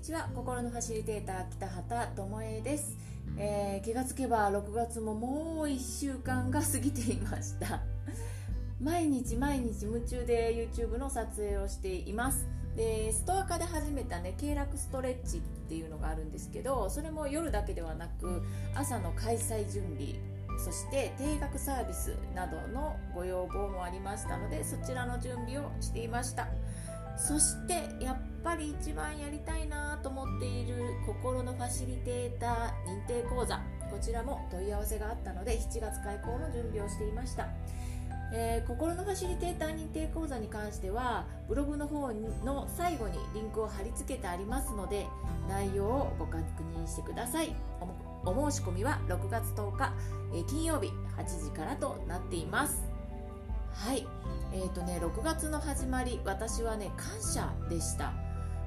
ちは。心のファシリテーター北畑智恵です、えー、気がつけば6月ももう1週間が過ぎていました。毎日毎日夢中で YouTube の撮影をしています。でストア化で始めたね経絡ストレッチっていうのがあるんですけどそれも夜だけではなく朝の開催準備そして定額サービスなどのご要望もありましたのでそちらの準備をしていました。そしてやっぱり一番やりたいなと思っている心のファシリテーター認定講座。こちらも問い合わせがあったので7月開講の準備をしていました、えー、心のファシリテーター認定講座に関してはブログの方の最後にリンクを貼り付けてありますので内容をご確認してください。お申し込みは6月10日、えー、金曜日8時からとなっています。はい。えーとね6月の始まり私はね感謝でした。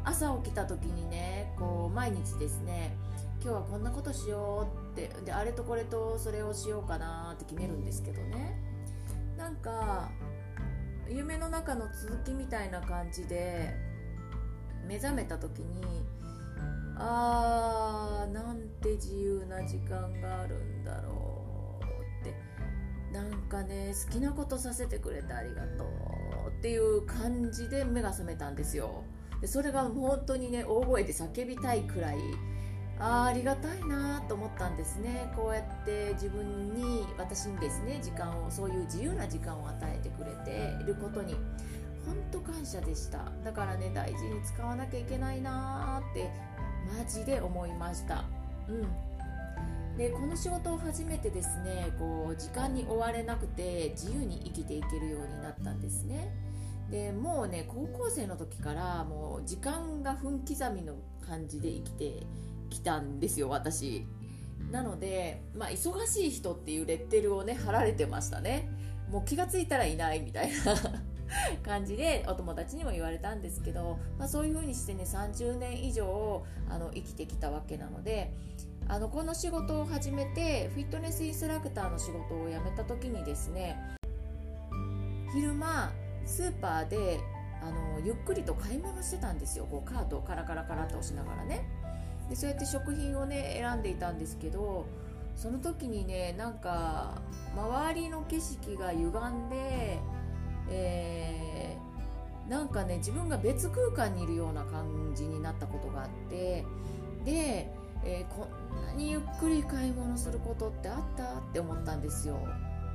朝起きた時にねこう毎日ですね今日はこんなことしようってであれとこれとそれをしようかなって決めるんですけどね。なんか夢の中の続きみたいな感じで目覚めた時にあーなんて自由な時間があるんだろう。かね好きなことさせてくれてありがとうっていう感じで目が覚めたんですよ。でそれが本当にね大声で叫びたいくらいあありがたいなと思ったんですね。こうやって自分に私にですね時間をそういう自由な時間を与えてくれていることに本当感謝でした。だからね大事に使わなきゃいけないなってマジで思いました。うん。でこの仕事を始めてですねこう時間に追われなくて自由に生きていけるようになったんですね。でもうね高校生の時からもう時間が分刻みの感じで生きてきたんですよ私。なので、まあ、忙しい人っていうレッテルをね貼られてましたね。もう気が付いたらいないみたいな。感じでお友達にも言われたんですけど、まあ、そういう風にしてね30年以上あの生きてきたわけなのであのこの仕事を始めてフィットネスインストラクターの仕事を辞めた時にですね昼間スーパーであのゆっくりと買い物してたんですよ。こうカートをカラカラカラと押しながらね。でそうやって食品をね選んでいたんですけどその時にねなんか周りの景色が歪んで、えー、なんかね自分が別空間にいるような感じになったことがあってでえー、こんなにゆっくり買い物することってあった？って思ったんですよ。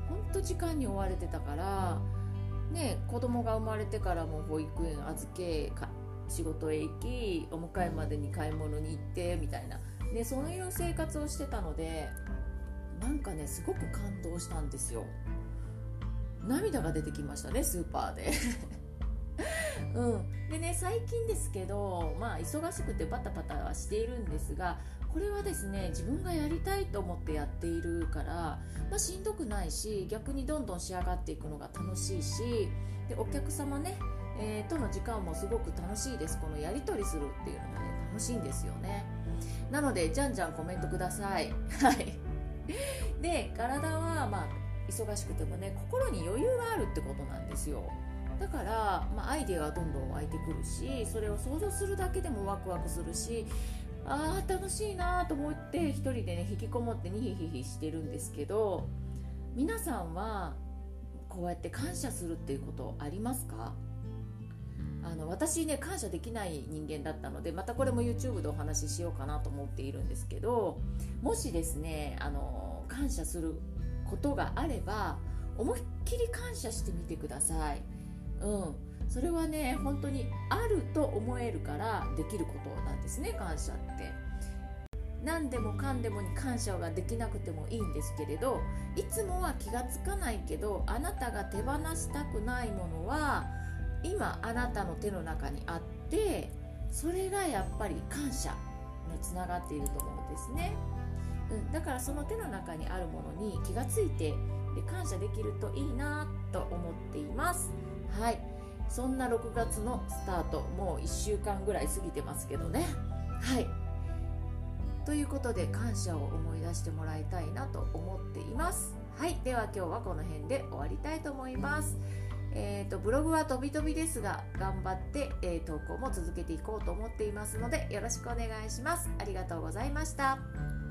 ほんと時間に追われてたからね子供が生まれてからも保育園預け仕事へ行きお迎えまでに買い物に行ってみたいな、ね、そういう生活をしてたのでなんかねすごく感動したんですよ。涙が出てきましたねスーパーで。うん、でね最近ですけどまあ忙しくてバタバタはしているんですがこれはですね自分がやりたいと思ってやっているから、まあ、しんどくないし逆にどんどん仕上がっていくのが楽しいしでお客様ね、えー、との時間もすごく楽しいです。このやり取りするっていうのがね楽しいんですよね。なのでじゃんじゃんコメントください。はい。で体はまあ忙しくてもね心に余裕があるってことなんですよ。だから、まあ、アイデアがどんどん湧いてくるしそれを想像するだけでもワクワクするしあー楽しいなと思って一人でね引きこもってニヒヒヒしてるんですけど皆さんはこうやって感謝するっていうことありますか？あの私ね感謝できない人間だったのでまたこれも YouTube でお話ししようかなと思っているんですけどもしですねあの感謝することがあれば思いっきり感謝してみてください。うんそれはね本当にあると思えるからできることなんですね感謝って。何でもかんでもに感謝ができなくてもいいんですけれどいつもは気がつかないけどあなたが手放したくないものは今あなたの手の中にあってそれがやっぱり感謝につながっていると思うんですね、うん、だからその手の中にあるものに気がついて感謝できるといいなと思っています。はい。そんな6月のスタートもう1週間ぐらい過ぎてますけどね。はい。ということで感謝を思い出してもらいたいなと思っています。はい。では今日はこの辺で終わりたいと思います。えーと、ブログは飛び飛びですが頑張って、えー、投稿も続けていこうと思っていますのでよろしくお願いします。ありがとうございました。